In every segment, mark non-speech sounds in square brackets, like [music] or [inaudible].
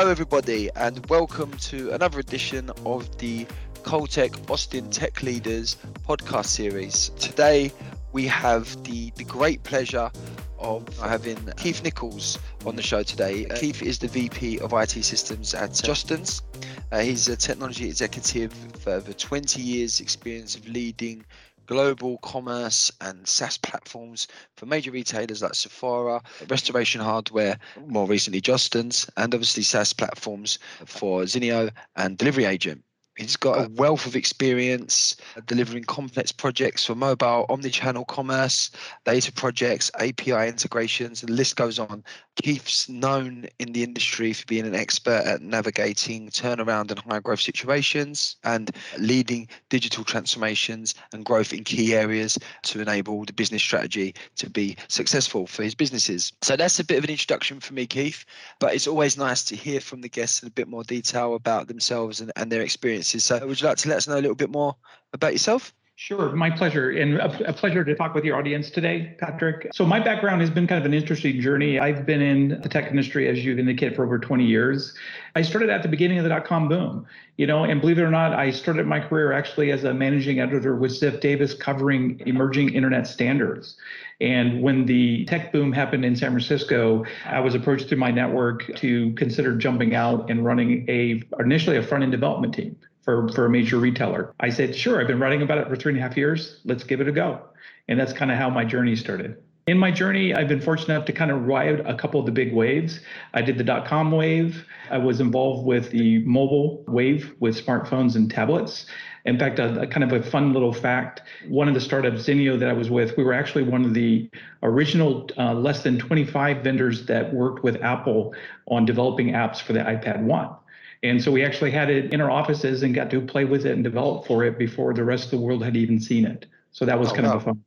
Hello, everybody, and welcome to another edition of the Coltech Austin Tech Leaders podcast series. Today, we have the, the great pleasure of having Keith Nichols on the show today. Uh, Keith is the VP of IT Systems at Jostens. Uh, he's a technology executive with over 20 years' experience of leading global commerce and SaaS platforms for major retailers like Sephora, Restoration Hardware, more recently Jostens, and obviously SaaS platforms for Zinio and Delivery Agent. He's got a wealth of experience delivering complex projects for mobile, omnichannel commerce, data projects, API integrations, and the list goes on. Keith's known in the industry for being an expert at navigating turnaround and high growth situations and leading digital transformations and growth in key areas to enable the business strategy to be successful for his businesses. So that's a bit of an introduction for me, Keith. But it's always nice to hear from the guests in a bit more detail about themselves and, and their experiences. So would you like to let us know a little bit more about yourself? Sure, my pleasure, and a, pleasure to talk with your audience today, Patrick. So, my background has been kind of an interesting journey. I've been in the tech industry, as you've indicated, for over 20 years. I started at the beginning of the dot com boom, you know, and believe it or not, I started my career actually as a managing editor with Ziff Davis covering emerging internet standards. And when the tech boom happened in San Francisco, I was approached through my network to consider jumping out and running a initially a front end development team for, for a major retailer. I said, sure, I've been writing about it for three and a half years. Let's give it a go. And that's kind of how my journey started. In my journey, I've been fortunate enough to kind of ride a couple of the big waves. I did the dot com wave. I was involved with the mobile wave with smartphones and tablets. In fact, a, a, kind of a fun little fact one of the startups, Zinio, that I was with, we were actually one of the original uh, less than 25 vendors that worked with Apple on developing apps for the iPad 1. And so we actually had it in our offices and got to play with it and develop for it before the rest of the world had even seen it. So that was oh, kind wow. of a fun,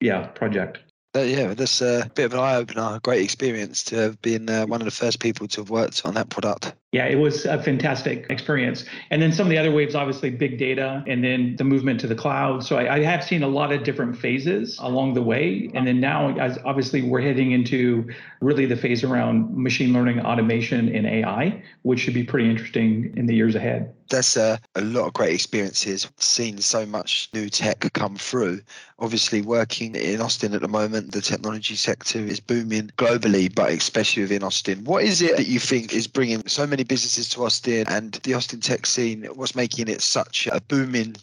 yeah, project. Uh, yeah, that's a bit of an eye opener, a great experience to have been uh, one of the first people to have worked on that product. Yeah, it was a fantastic experience. And then some of the other waves, obviously, big data, and then the movement to the cloud. So I, I have seen a lot of different phases along the way. And then now, as obviously, we're heading into really the phase around machine learning, automation, and AI, which should be pretty interesting in the years ahead. That's a, a lot of great experiences. Seen so much new tech come through. Obviously, working in Austin at the moment, the technology sector is booming globally, but especially within Austin. What is it that you think is bringing so many businesses to Austin and the Austin tech scene? was making it such a booming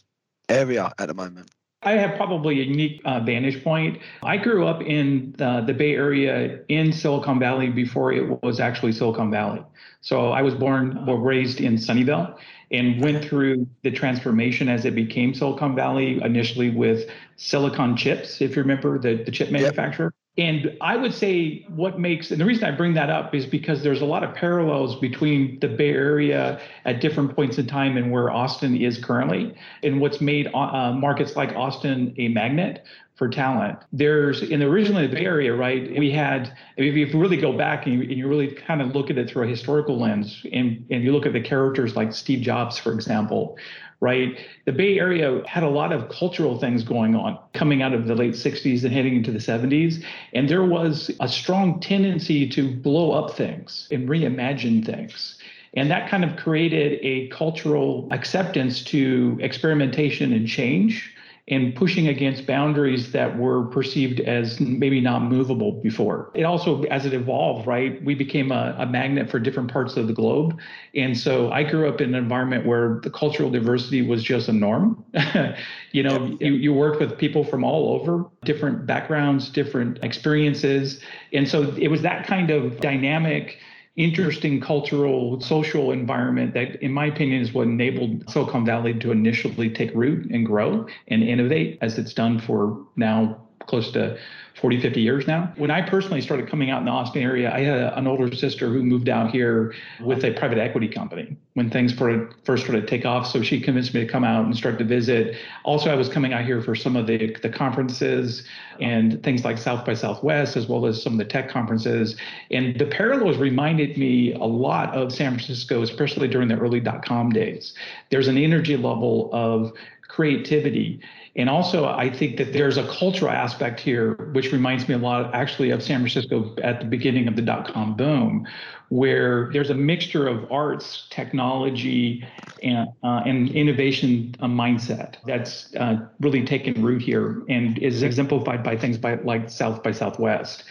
area at the moment? I have probably a unique uh, vantage point. I grew up in the, the Bay Area in Silicon Valley before it was actually Silicon Valley. So I was born, well, raised in Sunnyvale and went through the transformation as it became Silicon Valley, initially with silicon chips, if you remember the, the chip manufacturer. Yep. And I would say what makes, and the reason I bring that up is because there's a lot of parallels between the Bay Area at different points in time and where Austin is currently, and what's made uh, markets like Austin a magnet for talent. There's in the originally the Bay Area, right? We had if you really go back and you, and you, really kind of look at it through a historical lens, and and you look at the characters like Steve Jobs, for example, right? The Bay Area had a lot of cultural things going on coming out of the late 60s and heading into the 70s. And there was a strong tendency to blow up things and reimagine things. And that kind of created a cultural acceptance to experimentation and change and pushing against boundaries that were perceived as maybe not movable before. It also, as it evolved, right, we became a, a, magnet for different parts of the globe. And so I grew up in an environment where the cultural diversity was just a norm. [laughs] you know, yeah. you, you worked with people from all over, different backgrounds, different experiences. And so it was that kind of dynamic interesting cultural, social environment that, in my opinion, is what enabled Silicon Valley to initially take root and grow and innovate as it's done for now close to 40, 50 years now. When I personally started coming out in the Austin area, I had an older sister who moved out here with a private equity company when things first started to take off. So she convinced me to come out and start to visit. Also, I was coming out here for some of the, the conferences and things like South by Southwest, as well as some of the tech conferences. And the parallels reminded me a lot of San Francisco, especially during the early dot com days. There's an energy level of creativity. And also, I think that there's a cultural aspect here, which reminds me a lot actually of San Francisco at the beginning of the dot com boom, where there's a mixture of arts, technology, and, uh, and innovation uh, mindset that's uh, really taken root here and is exemplified by things by, like South by Southwest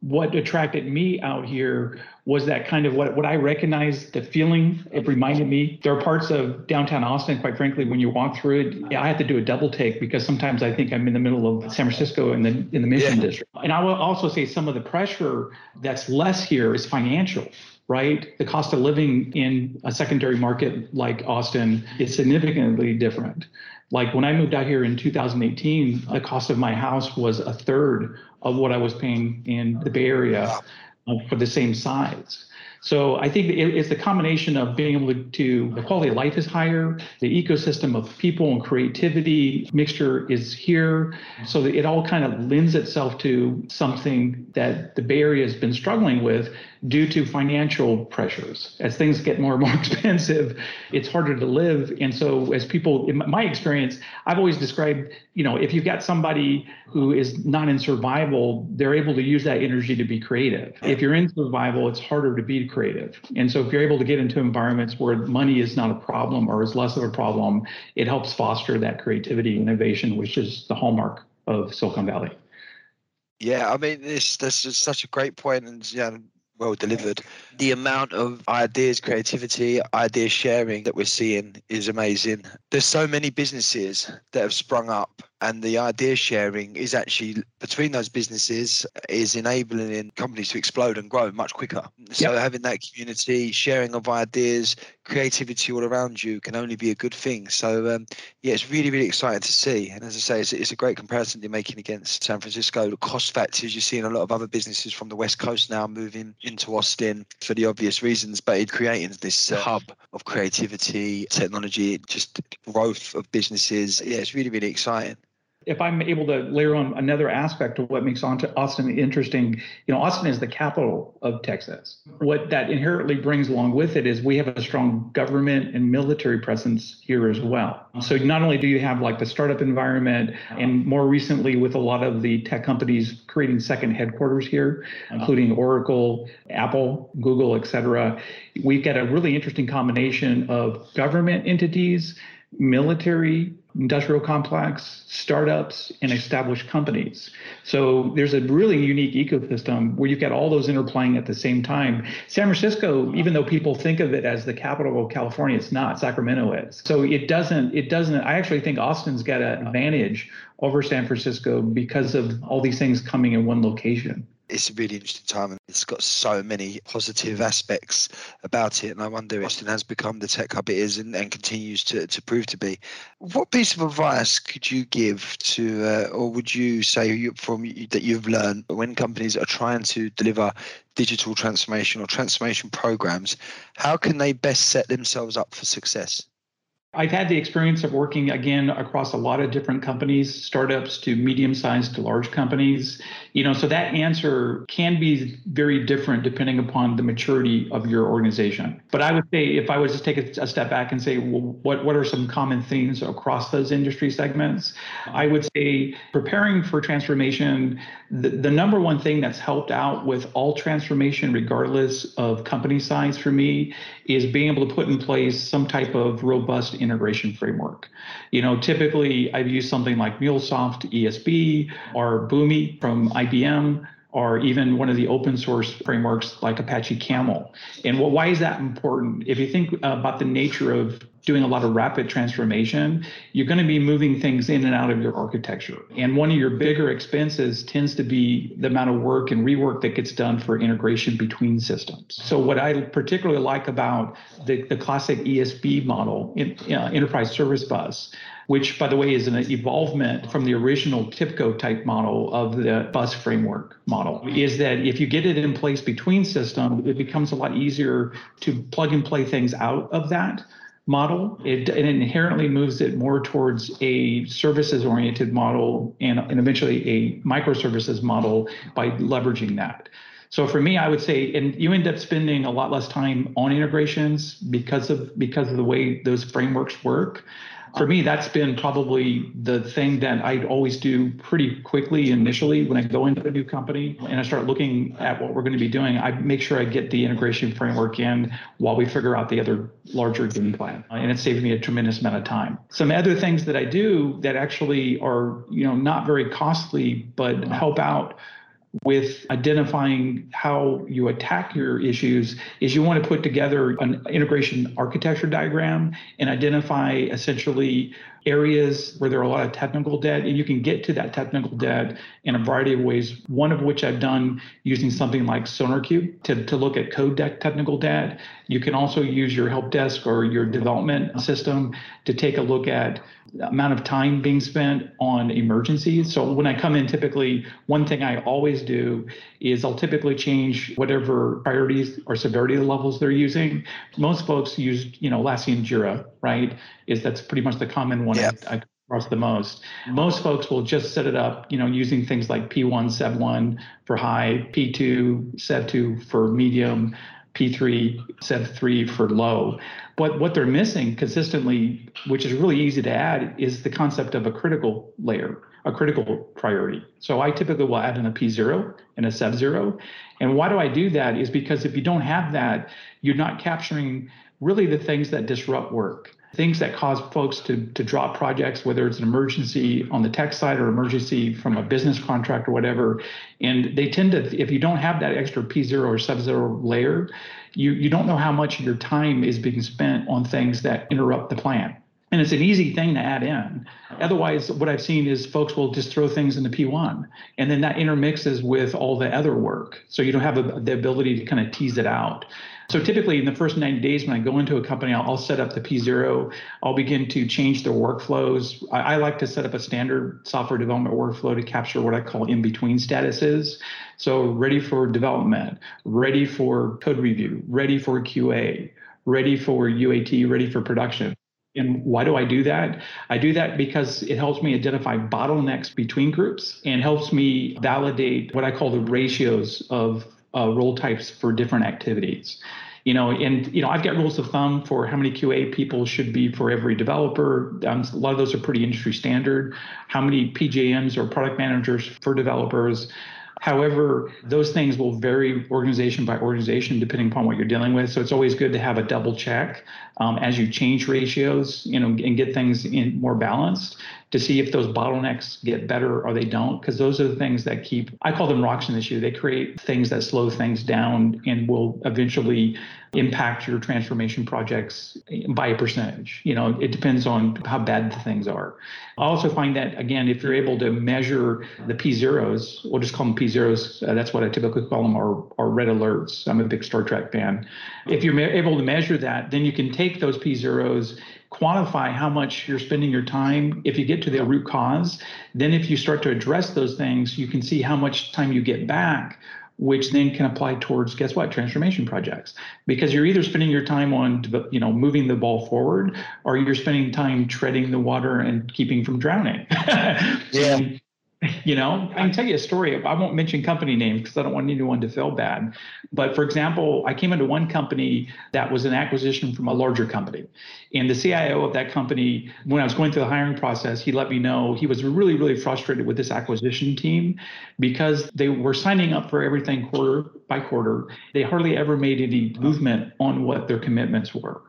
what attracted me out here was that kind of what, what I recognized, the feeling it reminded me. There are parts of downtown Austin, quite frankly, when you walk through it, I have to do a double take because sometimes I think I'm in the middle of San Francisco in the in the Mission yeah. District. And I will also say some of the pressure that's less here is financial right? The cost of living in a secondary market like Austin is significantly different. Like when I moved out here in 2018, the cost of my house was a third of what I was paying in the Bay Area uh, for the same size. So I think it's the combination of being able to, to, the quality of life is higher, the ecosystem of people and creativity mixture is here. So it all kind of lends itself to something that the Bay Area has been struggling with due to financial pressures. As things get more and more [laughs] expensive, it's harder to live. And so, as people, in my experience, I've always described, you know, if you've got somebody who is not in survival, they're able to use that energy to be creative. If you're in survival, it's harder to be creative. And so, if you're able to get into environments where money is not a problem or is less of a problem, it helps foster that creativity, and innovation, which is the hallmark of Silicon Valley. Yeah, I mean, this this is such a great point, and yeah, well delivered. The amount of ideas, creativity, idea sharing that we're seeing is amazing. There's so many businesses that have sprung up and the idea sharing is actually between those businesses is enabling companies to explode and grow much quicker. So yep. having that community sharing of ideas creativity all around you can only be a good thing. So um, yeah it's really really exciting to see. And as i say it's, it's, a great comparison you're making against san francisco. The cost factors you're seeing a lot of other businesses from the west coast now moving into austin for the obvious reasons but it creating this uh, hub. of creativity technology just growth of businesses. Yeah it's really really exciting if I'm able to layer on another aspect of what makes Austin interesting, you know, Austin is the capital of Texas. What that inherently brings along with it is we have a strong government and military presence here as well. So not only do you have like the startup environment, and more recently with a lot of the tech companies creating second headquarters here, including Oracle, Apple, Google, et cetera, we've got a really interesting combination of government entities military industrial complex, startups, and established companies. So there's a really unique ecosystem where you've got all those interplaying at the same time. San Francisco, even though people think of it as the capital of California, it's not. Sacramento is. So it doesn't, it doesn't, I actually think Austin's got an advantage over San Francisco because of all these things coming in one location it's a really interesting time and it's got so many positive aspects about it. And i wonder if austin has become the tech hub it is and, and continues to, to prove to be. What piece of advice could you give to uh, or would you say from that you've learned when companies are trying to deliver digital transformation or transformation programs how can they best set themselves up for success I've had the experience of working again across a lot of different companies, startups to medium sized to large companies. You know, so that answer can be very different depending upon the maturity of your organization. But I would say if I was to take a, step back and say, well, what, what are some common themes across those industry segments? I would say preparing for transformation, the, the number one thing that's helped out with all transformation, regardless of company size for me, is being able to put in place some type of robust integration framework. You know, typically I've used something like MuleSoft ESB or Boomi from IBM or even one of the open source frameworks like Apache Camel. And well, why is that important? If you think uh, about the nature of doing a lot of rapid transformation, you're going to be moving things in and out of your architecture. And one of your bigger expenses tends to be the amount of work and rework that gets done for integration between systems. So, what I particularly like about the, the classic ESB model, in, uh, Enterprise Service Bus, which, by the way, is an evolvement from the original TIBCO type model of the bus framework model, is that if you get it in place between systems, it becomes a lot easier to plug and play things out of that model. It, it, inherently moves it more towards a services oriented model and, and eventually a microservices model by leveraging that. So for me, I would say, and you end up spending a lot less time on integrations because of because of the way those frameworks work. For me, that's been probably the thing that I always do pretty quickly initially when I go into a new company and I start looking at what we're going to be doing. I make sure I get the integration framework in while we figure out the other larger game plan. Uh, and it saves me a tremendous amount of time. Some other things that I do that actually are, you know, not very costly, but help out with identifying how you attack your issues is you want to put together an integration architecture diagram and identify essentially areas where there are a lot of technical debt and you can get to that technical debt in a variety of ways one of which i've done using something like sonarqube to, to look at code deck technical debt you can also use your help desk or your development system to take a look at the amount of time being spent on emergencies. So when I come in, typically one thing I always do is I'll typically change whatever priorities or severity levels they're using. Most folks use, you know, Atlassian Jira, right? Is that's pretty much the common one yep. I, I across the most. Most folks will just set it up, you know, using things like P1, Sev1 for high, P2, Sev2 for medium, P3, Sev3 for low. But what they're missing consistently, which is really easy to add, is the concept of a critical layer, a critical priority. So I typically will add in a P0 and a Sev0. And why do I do that? Is because if you don't have that, you're not capturing really the things that disrupt work things that cause folks to, to drop projects, whether it's an emergency on the tech side or emergency from a business contract or whatever. And they tend to, if you don't have that extra P0 or Sev0 layer, you, you don't know how much of your time is being spent on things that interrupt the plan. And it's an easy thing to add in. Otherwise, what I've seen is folks will just throw things into P1, and then that intermixes with all the other work. So you don't have a, the ability to kind of tease it out. So typically in the first 90 days when I go into a company, I'll, I'll set up the P0. I'll begin to change their workflows. I, I, like to set up a standard software development workflow to capture what I call in-between statuses. So ready for development, ready for code review, ready for QA, ready for UAT, ready for production. And why do I do that? I do that because it helps me identify bottlenecks between groups and helps me validate what I call the ratios of uh, role types for different activities. You know, and you know, I've got rules of thumb for how many QA people should be for every developer. Um, a lot of those are pretty industry standard. How many PJMs or product managers for developers? However, those things will vary organization by organization depending upon what you're dealing with. So it's always good to have a double check um, as you change ratios, you know, and get things in more balanced to see if those bottlenecks get better or they don't, because those are the things that keep, I call them rocks in the shoe. They create things that slow things down and will eventually impact your transformation projects by a percentage. You know, it depends on how bad the things are. I also find that, again, if you're able to measure the P zeros, we'll just call them P zeros, uh, that's what I typically call them, or, or red alerts. I'm a big Star Trek fan. If you're able to measure that, then you can take those P zeros quantify how much you're spending your time. If you get to the root cause, then if you start to address those things, you can see how much time you get back, which then can apply towards guess what transformation projects. Because you're either spending your time on you know moving the ball forward or you're spending time treading the water and keeping from drowning. [laughs] Yeah [laughs] you know, I can tell you a story. I won't mention company names because I don't want anyone to feel bad. But for example, I came into one company that was an acquisition from a larger company. And the CIO of that company, when I was going through the hiring process, he let me know he was really, really frustrated with this acquisition team because they were signing up for everything quarter by quarter. They hardly ever made any movement on what their commitments were.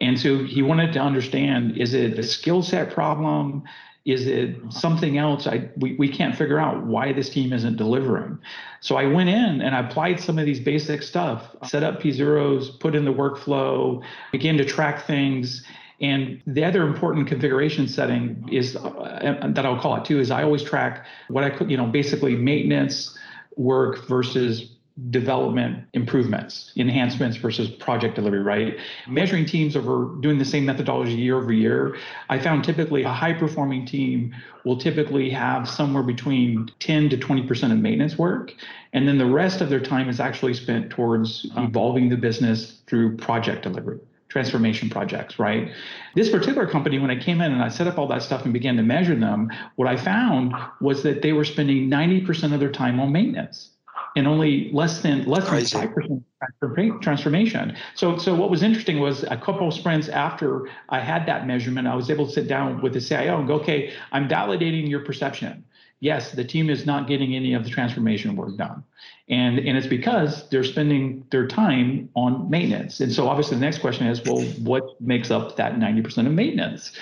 And so he wanted to understand is it a skill set problem? Is it something else? I we, we can't figure out why this team isn't delivering. So I went in and I applied some of these basic stuff, set up P zeros, put in the workflow, began to track things. And the other important configuration setting is uh, that I'll call it too is I always track what I could, you know, basically maintenance work versus development improvements, enhancements versus project delivery, right? Measuring teams over doing the same methodology year over year, I found typically a high performing team will typically have somewhere between 10 to 20% of maintenance work. And then the rest of their time is actually spent towards uh-huh. evolving the business through project delivery transformation projects, right? This particular company, when I came in and I set up all that stuff and began to measure them, what I found was that they were spending 90% of their time on maintenance and only less than less than five percent transformation. So, so what was interesting was a couple of sprints after I had that measurement, I was able to sit down with the CIO and go, okay, I'm validating your perception. Yes, the team is not getting any of the transformation work done. And, and it's because they're spending their time on maintenance. And so obviously the next question is, well, what makes up that 90% of maintenance?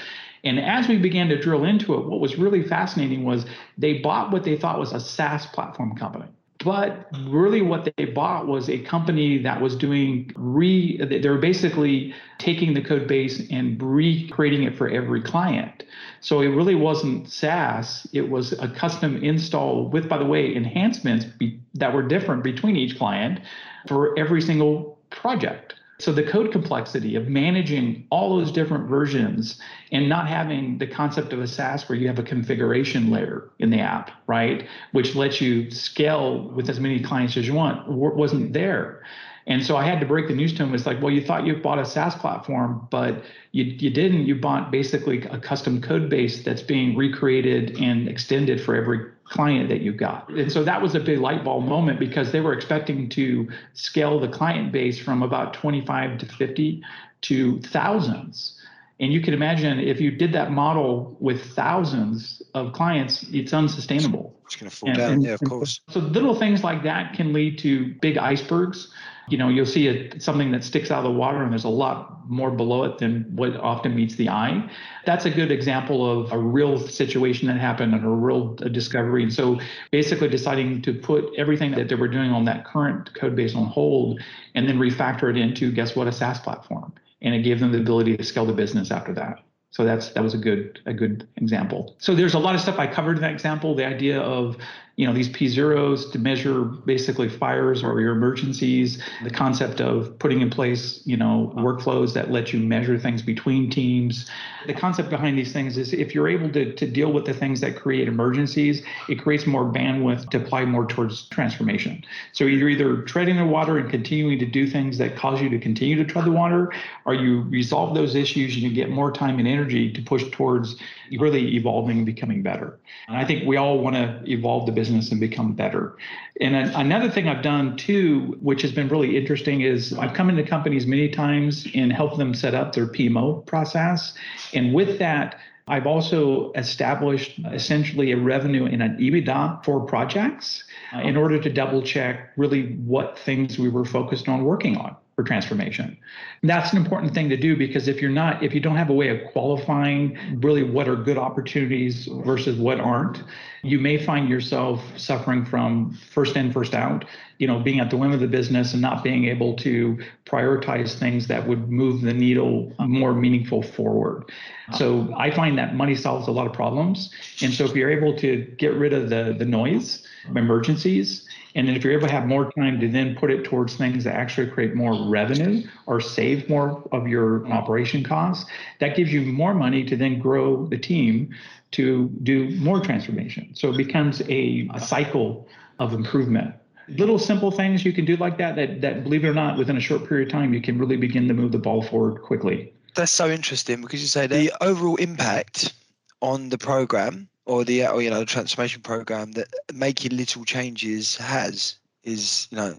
And as we began to drill into it, what was really fascinating was they bought what they thought was a SaaS platform company. But really, what they bought was a company that was doing re, they were basically taking the code base and recreating it for every client. So it really wasn't SaaS, it was a custom install with, by the way, enhancements be, that were different between each client for every single project. So the code complexity of managing all those different versions and not having the concept of a SaaS where you have a configuration layer in the app, right, which lets you scale with as many clients as you want, wasn't there. And so I had to break the news to him. It's like, well, you thought you bought a SaaS platform, but you, you didn't. You bought basically a custom code base that's being recreated and extended for every client that you got. And so that was a big light bulb moment because they were expecting to scale the client base from about 25 to 50 to thousands. And you can imagine if you did that model with thousands of clients, it's unsustainable. It's going to fall and, down, and, yeah, of course. So little things like that can lead to big icebergs you know you'll see it something that sticks out of the water and there's a lot more below it than what often meets the eye that's a good example of a real situation that happened and a real uh, discovery and so basically deciding to put everything that they were doing on that current code base on hold and then refactor it into guess what a saas platform and it gave them the ability to scale the business after that so that's that was a good a good example. So there's a lot of stuff I covered in that example. The idea of you know these p zeros to measure basically fires or your emergencies the concept of putting in place you know workflows that let you measure things between teams. The concept behind these things is if you're able to, to deal with the things that create emergencies it creates more bandwidth to apply more towards transformation. So you're either treading the water and continuing to do things that cause you to continue to tread the water or you resolve those issues and you get more time and energy to push towards really evolving and becoming better. And i think we all want to evolve the business business and become better. And another thing I've done too, which has been really interesting, is I've come into companies many times and helped them set up their PMO process. And with that, I've also established essentially a revenue and an EBITDA for projects uh, in order to double check really what things we were focused on working on for transformation. That's an important thing to do because if you're not, if you don't have a way of qualifying really what are good opportunities versus what aren't, you may find yourself suffering from first in, first out, you know, being at the whim of the business and not being able to prioritize things that would move the needle more meaningful forward. So I find that money solves a lot of problems. And so if you're able to get rid of the the noise, emergencies, and then if you're able to have more time to then put it towards things that actually create more revenue or save more of your operation costs, that gives you more money to then grow the team to do more transformation. So it becomes a, a cycle of improvement. Little simple things you can do like that, that, that believe it or not, within a short period of time, you can really begin to move the ball forward quickly. That's so interesting because you say the overall impact on the program or the or you know the transformation program that making little changes has is you know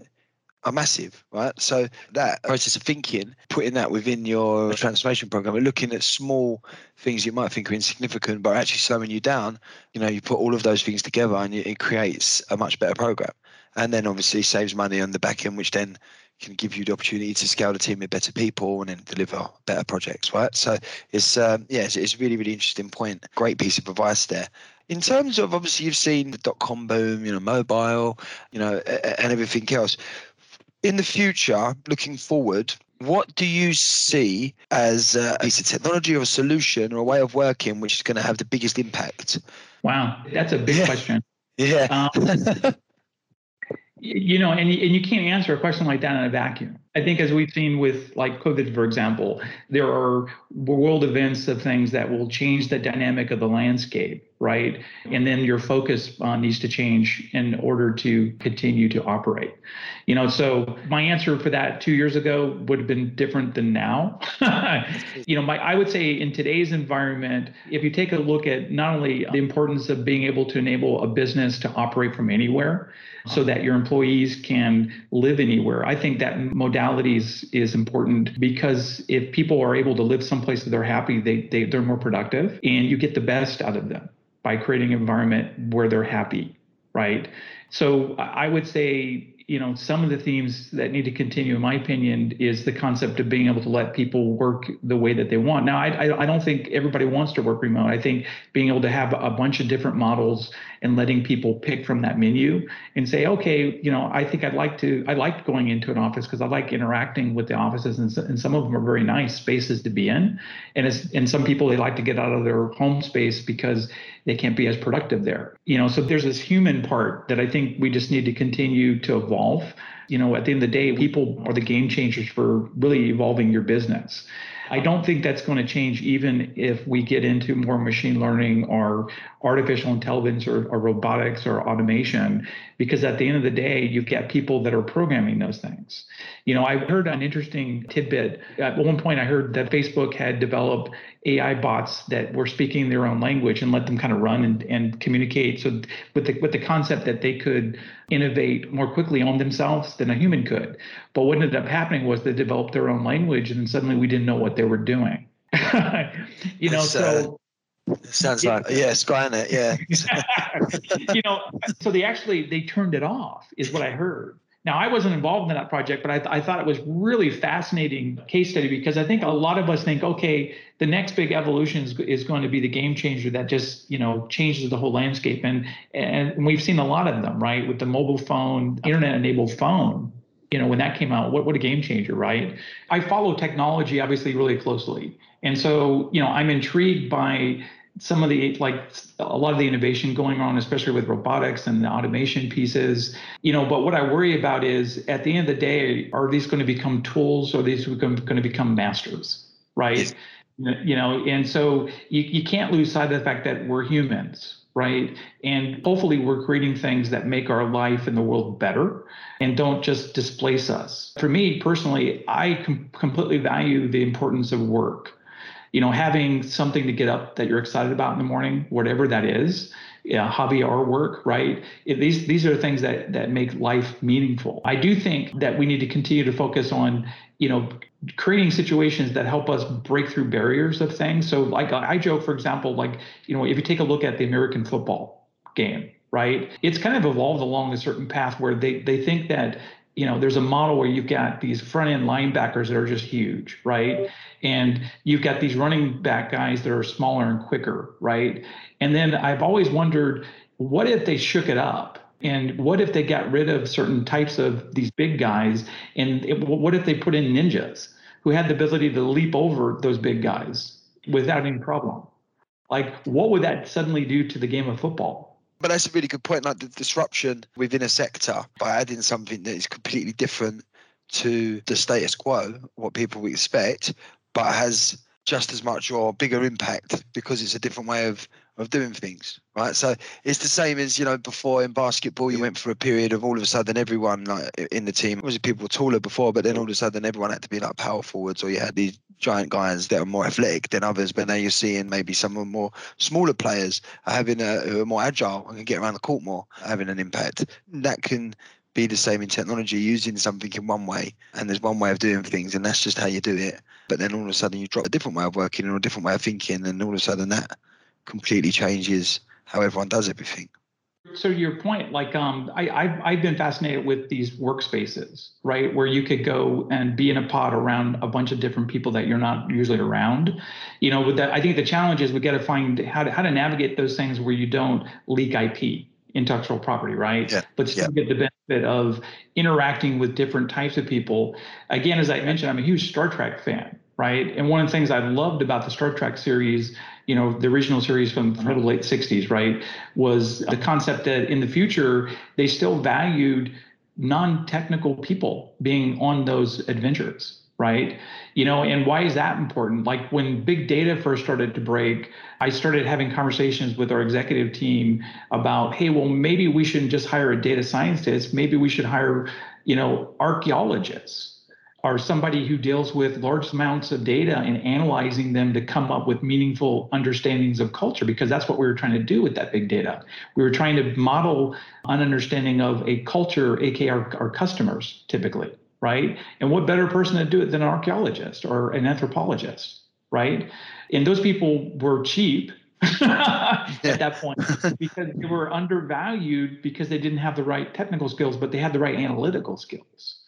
are massive, right? So that process of thinking, putting that within your transformation program, and looking at small things you might think are insignificant, but actually slowing you down. You know, you put all of those things together, and it creates a much better program. And then obviously saves money on the back end, which then can give you the opportunity to scale the team with better people and then deliver better projects, right? So it's um, yeah, it's, it's a really really interesting point. Great piece of advice there. In terms of obviously you've seen the dot com boom, you know, mobile, you know, and everything else. In the future, looking forward, what do you see as a piece of technology or a solution or a way of working which is going to have the biggest impact? Wow, that's a big yeah. question. Yeah. Um, [laughs] you know, and and you can't answer a question like that in a vacuum. I think as we've seen with like COVID, for example, there are world events of things that will change the dynamic of the landscape, right? And then your focus uh, needs to change in order to continue to operate. You know, so my answer for that two years ago would have been different than now. [laughs] you know, my I would say in today's environment, if you take a look at not only the importance of being able to enable a business to operate from anywhere, so that your employees can live anywhere. I think that is important because if people are able to live someplace that they're happy, they, they they're more productive and you get the best out of them by creating an environment where they're happy, right? So I would say you know some of the themes that need to continue in my opinion is the concept of being able to let people work the way that they want. Now i, I don't think everybody wants to work remote. I think being able to have a bunch of different models and letting people pick from that menu and say okay you know i think i'd like to i like going into an office because i like interacting with the offices and, and some of them are very nice spaces to be in. And it's and some people they like to get out of their home space because they can't be as productive there. You know, so there's this human part that I think we just need to continue to evolve. You know, at the end of the day, people are the game changers for really evolving your business. I don't think that's going to change even if we get into more machine learning or artificial intelligence or, or, robotics or automation, because at the end of the day, you've got people that are programming those things. You know, I heard an interesting tidbit. At one point, I heard that Facebook had developed AI bots that were speaking their own language and let them kind of run and, and communicate. So with the with the concept that they could innovate more quickly on themselves than a human could. But what ended up happening was they developed their own language and then suddenly we didn't know what they were doing. [laughs] you know, so sounds yeah. like yeah, Skynet, yeah. [laughs] you know, so they actually they turned it off, is what I heard. Now, I wasn't involved in that project, but I, th- I, thought it was really fascinating case study because I think a lot of us think, okay, the next big evolution is, is going to be the game changer that just you know changes the whole landscape, and and we've seen a lot of them, right, with the mobile phone, internet-enabled phone. You know, when that came out, what what a game changer, right? I follow technology obviously really closely, and so you know I'm intrigued by some of the like a lot of the innovation going on especially with robotics and the automation pieces you know but what i worry about is at the end of the day are these going to become tools or are these going to become masters right? You know and so you, you can't lose sight of the fact that we're humans right? And hopefully we're creating things that make our life in the world better and don't just displace us. For me personally i com- completely value the importance of work you know, having something to get up that you're excited about in the morning, whatever that is, yeah, hobby or work, right? It, these these are things that that make life meaningful. I do think that we need to continue to focus on, you know, creating situations that help us break through barriers of things. So, like I joke, for example, like you know, if you take a look at the American football game, right? It's kind of evolved along a certain path where they they think that you know, there's a model where you've got these front end linebackers that are just huge, right? And you've got these running back guys that are smaller and quicker, right? And then I've always wondered, what if they shook it up? And what if they got rid of certain types of these big guys? And it, what if they put in ninjas who had the ability to leap over those big guys without any problem? Like, what would that suddenly do to the game of football? But that's a really good point. Like the disruption within a sector by adding something that is completely different to the status quo, what people expect, but has just as much or bigger impact because it's a different way of of doing things right? So it's the same as you know before in basketball you went for a period of all of a sudden everyone like in the team was people were taller before but then all of a sudden everyone had to be like power forwards or you had these giant guys that are more athletic than others but now you're seeing maybe some of the more smaller players are having a who are more agile and can get around the court more having an impact. That can be the same in technology, using something in one way, and there's one way of doing things, and that's just how you do it. But then all of a sudden, you drop a different way of working or a different way of thinking, and all of a sudden, that completely changes how everyone does everything. So your point, like um, I, I've I've been fascinated with these workspaces, right, where you could go and be in a pod around a bunch of different people that you're not usually around. You know, with that, I think the challenge is we got to find how to how to navigate those things where you don't leak IP intellectual property, right? Yeah. But still yeah. get the benefit of interacting with different types of people. Again, as I mentioned, I'm a huge Star Trek fan, right? And one of the things I loved about the Star Trek series, you know, the original series from, the late 60s, right, was the concept that in the future, they still valued non-technical people being on those adventures right? You know and why is that important? Like when big data first started to break i started having conversations with our executive team about hey well maybe we shouldn't just hire a data scientist. Maybe we should hire you know archaeologists or somebody who deals with large amounts of data and analyzing them to come up with meaningful understandings of culture because that's what we were trying to do with that big data. We were trying to model an understanding of a culture aka our, our customers typically right? And what better person to do it than an archaeologist or an anthropologist right? And those people were cheap [laughs] at that point [laughs] because they were undervalued because they didn't have the right technical skills but they had the right analytical skills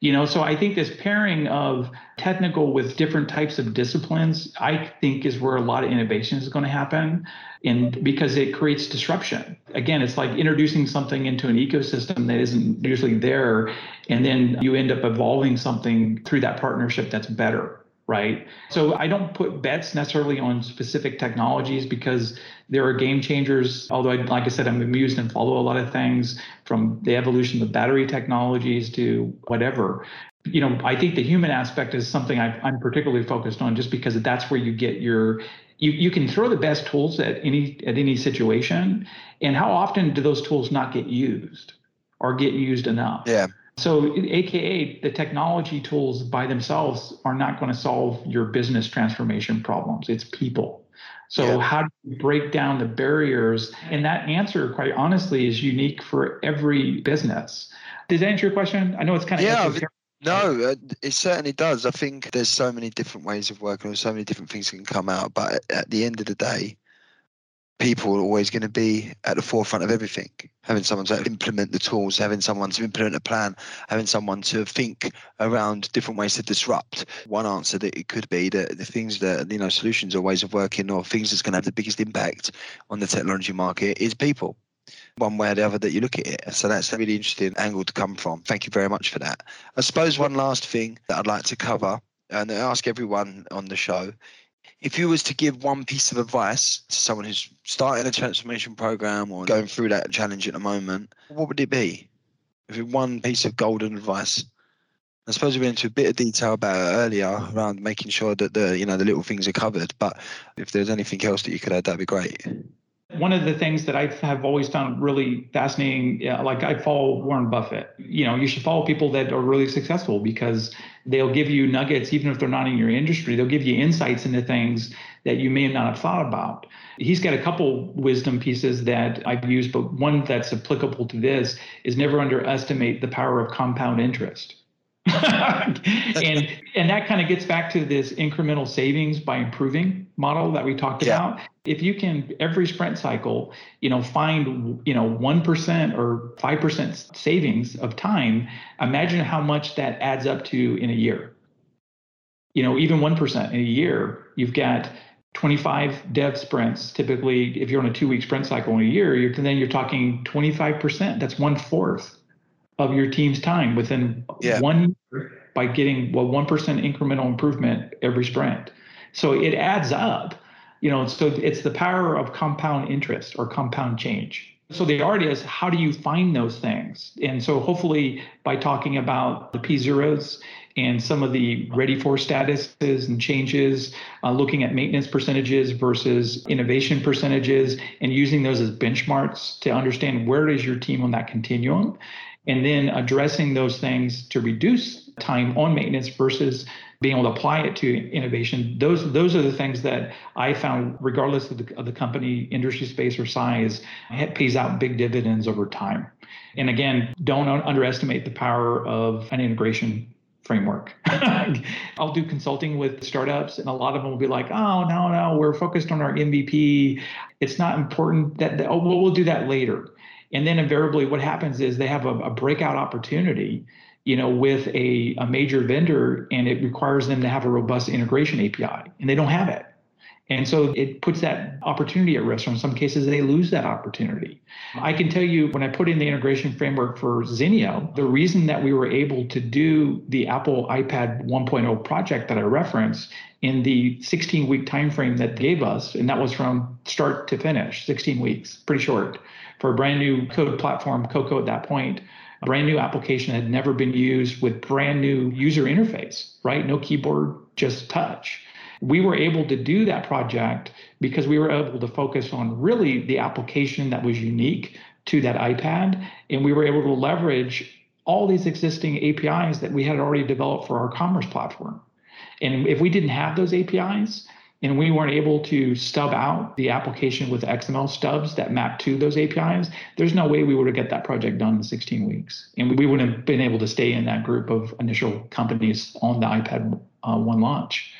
you know so i think this pairing of technical with different types of disciplines i think is where a lot of innovation is going to happen. And because it creates disruption. Again it's like introducing something into an ecosystem that isn't usually there and then you end up evolving something through that partnership that's better right? So I don't put bets necessarily on specific technologies because there are game changers. Although, I, like I said, I'm amused and follow a lot of things from the evolution of battery technologies to whatever. You know, I think the human aspect is something i am particularly focused on, just because that's where you get your you, you can throw the best tools at any at any situation and how often do those tools not get used or get used enough yeah so, AKA, the technology tools by themselves are not going to solve your business transformation problems. It's people. So, yeah. how do you break down the barriers? And that answer, quite honestly, is unique for every business. Does that answer your question? I know it's kind of yeah. No, uh, it certainly does. I think there's so many different ways of working, so many different things can come out. But at the end of the day, people are always going to be at the forefront of everything. Having someone to implement the tools, having someone to implement a plan, having someone to think around different ways to disrupt. One answer that it could be that the things that, you know, solutions or ways of working or things that's going to have the biggest impact on the technology market is people one way or the other that you look at it. So that's a really interesting angle to come from. Thank you very much for that. I suppose one last thing that I'd like to cover and ask everyone on the show if you was to give one piece of advice to someone who's starting a transformation program or going through that challenge at the moment, what would it be? If it one piece of golden advice. I suppose we went into a bit of detail about it earlier around making sure that the you know the little things are covered. But if there's anything else that you could add, that'd be great. One of the things that I have always found really fascinating, like I follow Warren Buffett. You know, you should follow people that are really successful because they'll give you nuggets, even if they're not in your industry. They'll give you insights into things that you may not have thought about. He's got a couple wisdom pieces that I've used, but one that's applicable to this is never underestimate the power of compound interest. [laughs] and and that kind of gets back to this incremental savings by improving model that we talked yeah. about. If you can every sprint cycle you know find you know 1% or 5% savings of time imagine how much that adds up to in a year. You know even 1% in a year you've got 25 dev sprints. Typically if you're on a two week sprint cycle in a year you're then you're talking 25% that's one fourth of your team's time within yeah. one year by getting well 1% incremental improvement every sprint. So it adds up, you know, so it's the power of compound interest or compound change. So the art is how do you find those things? And so hopefully by talking about the P zeros and some of the ready for statuses and changes, uh, looking at maintenance percentages versus innovation percentages, and using those as benchmarks to understand where is your team on that continuum and then addressing those things to reduce time on maintenance versus being able to apply it to innovation those those are the things that i found regardless of the, of the company industry space or size it pays out big dividends over time and again don't underestimate the power of an integration framework. [laughs] I'll do consulting with startups, and a lot of them will be like, "Oh, no, no, we're focused on our MVP. It's not important that, that oh, well, we'll do that later." And then invariably, what happens is they have a, a breakout opportunity, you know, with a, a major vendor, and it requires them to have a robust integration API, and they don't have it. And so it puts that opportunity at risk. Or in some cases, they lose that opportunity. I can tell you when I put in the integration framework for Zinio, the reason that we were able to do the Apple iPad 1.0 project that I referenced in the 16 week time frame that gave us, and that was from start to finish, 16 weeks, pretty short for a brand new code platform, Cocoa at that point, a brand new application had never been used with brand new user interface, right? No keyboard, just touch. We were able to do that project because we were able to focus on really the application that was unique to that iPad. And we were able to leverage all these existing APIs that we had already developed for our commerce platform. And if we didn't have those APIs, and we weren't able to stub out the application with XML stubs that map to those APIs, there's no way we would have get that project done in 16 weeks. And we wouldn't have been able to stay in that group of initial companies on the iPad uh, 1 launch.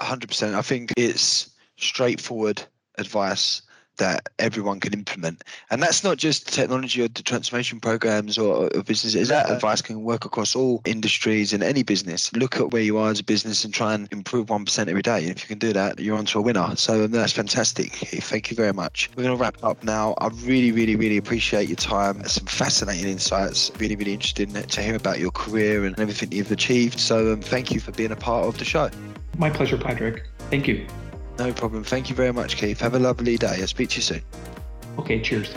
100%. I think it's straightforward advice that everyone can implement. And that's not just technology or the transformation programs or, or businesses. That advice can work across all industries and any business. Look at where you are as a business and try and improve 1% every day. And if you can do that, you're onto a winner. So um, that's fantastic. Thank you very much. We're going to wrap up now. I really, really, really appreciate your time. Some fascinating insights. Really, really interesting to hear about your career and everything you've achieved. So um, thank you for being a part of the show. My pleasure, Patrick. Thank you. No problem. Thank you very much, Keith. Have a lovely day. I'll speak to you soon. Okay, cheers.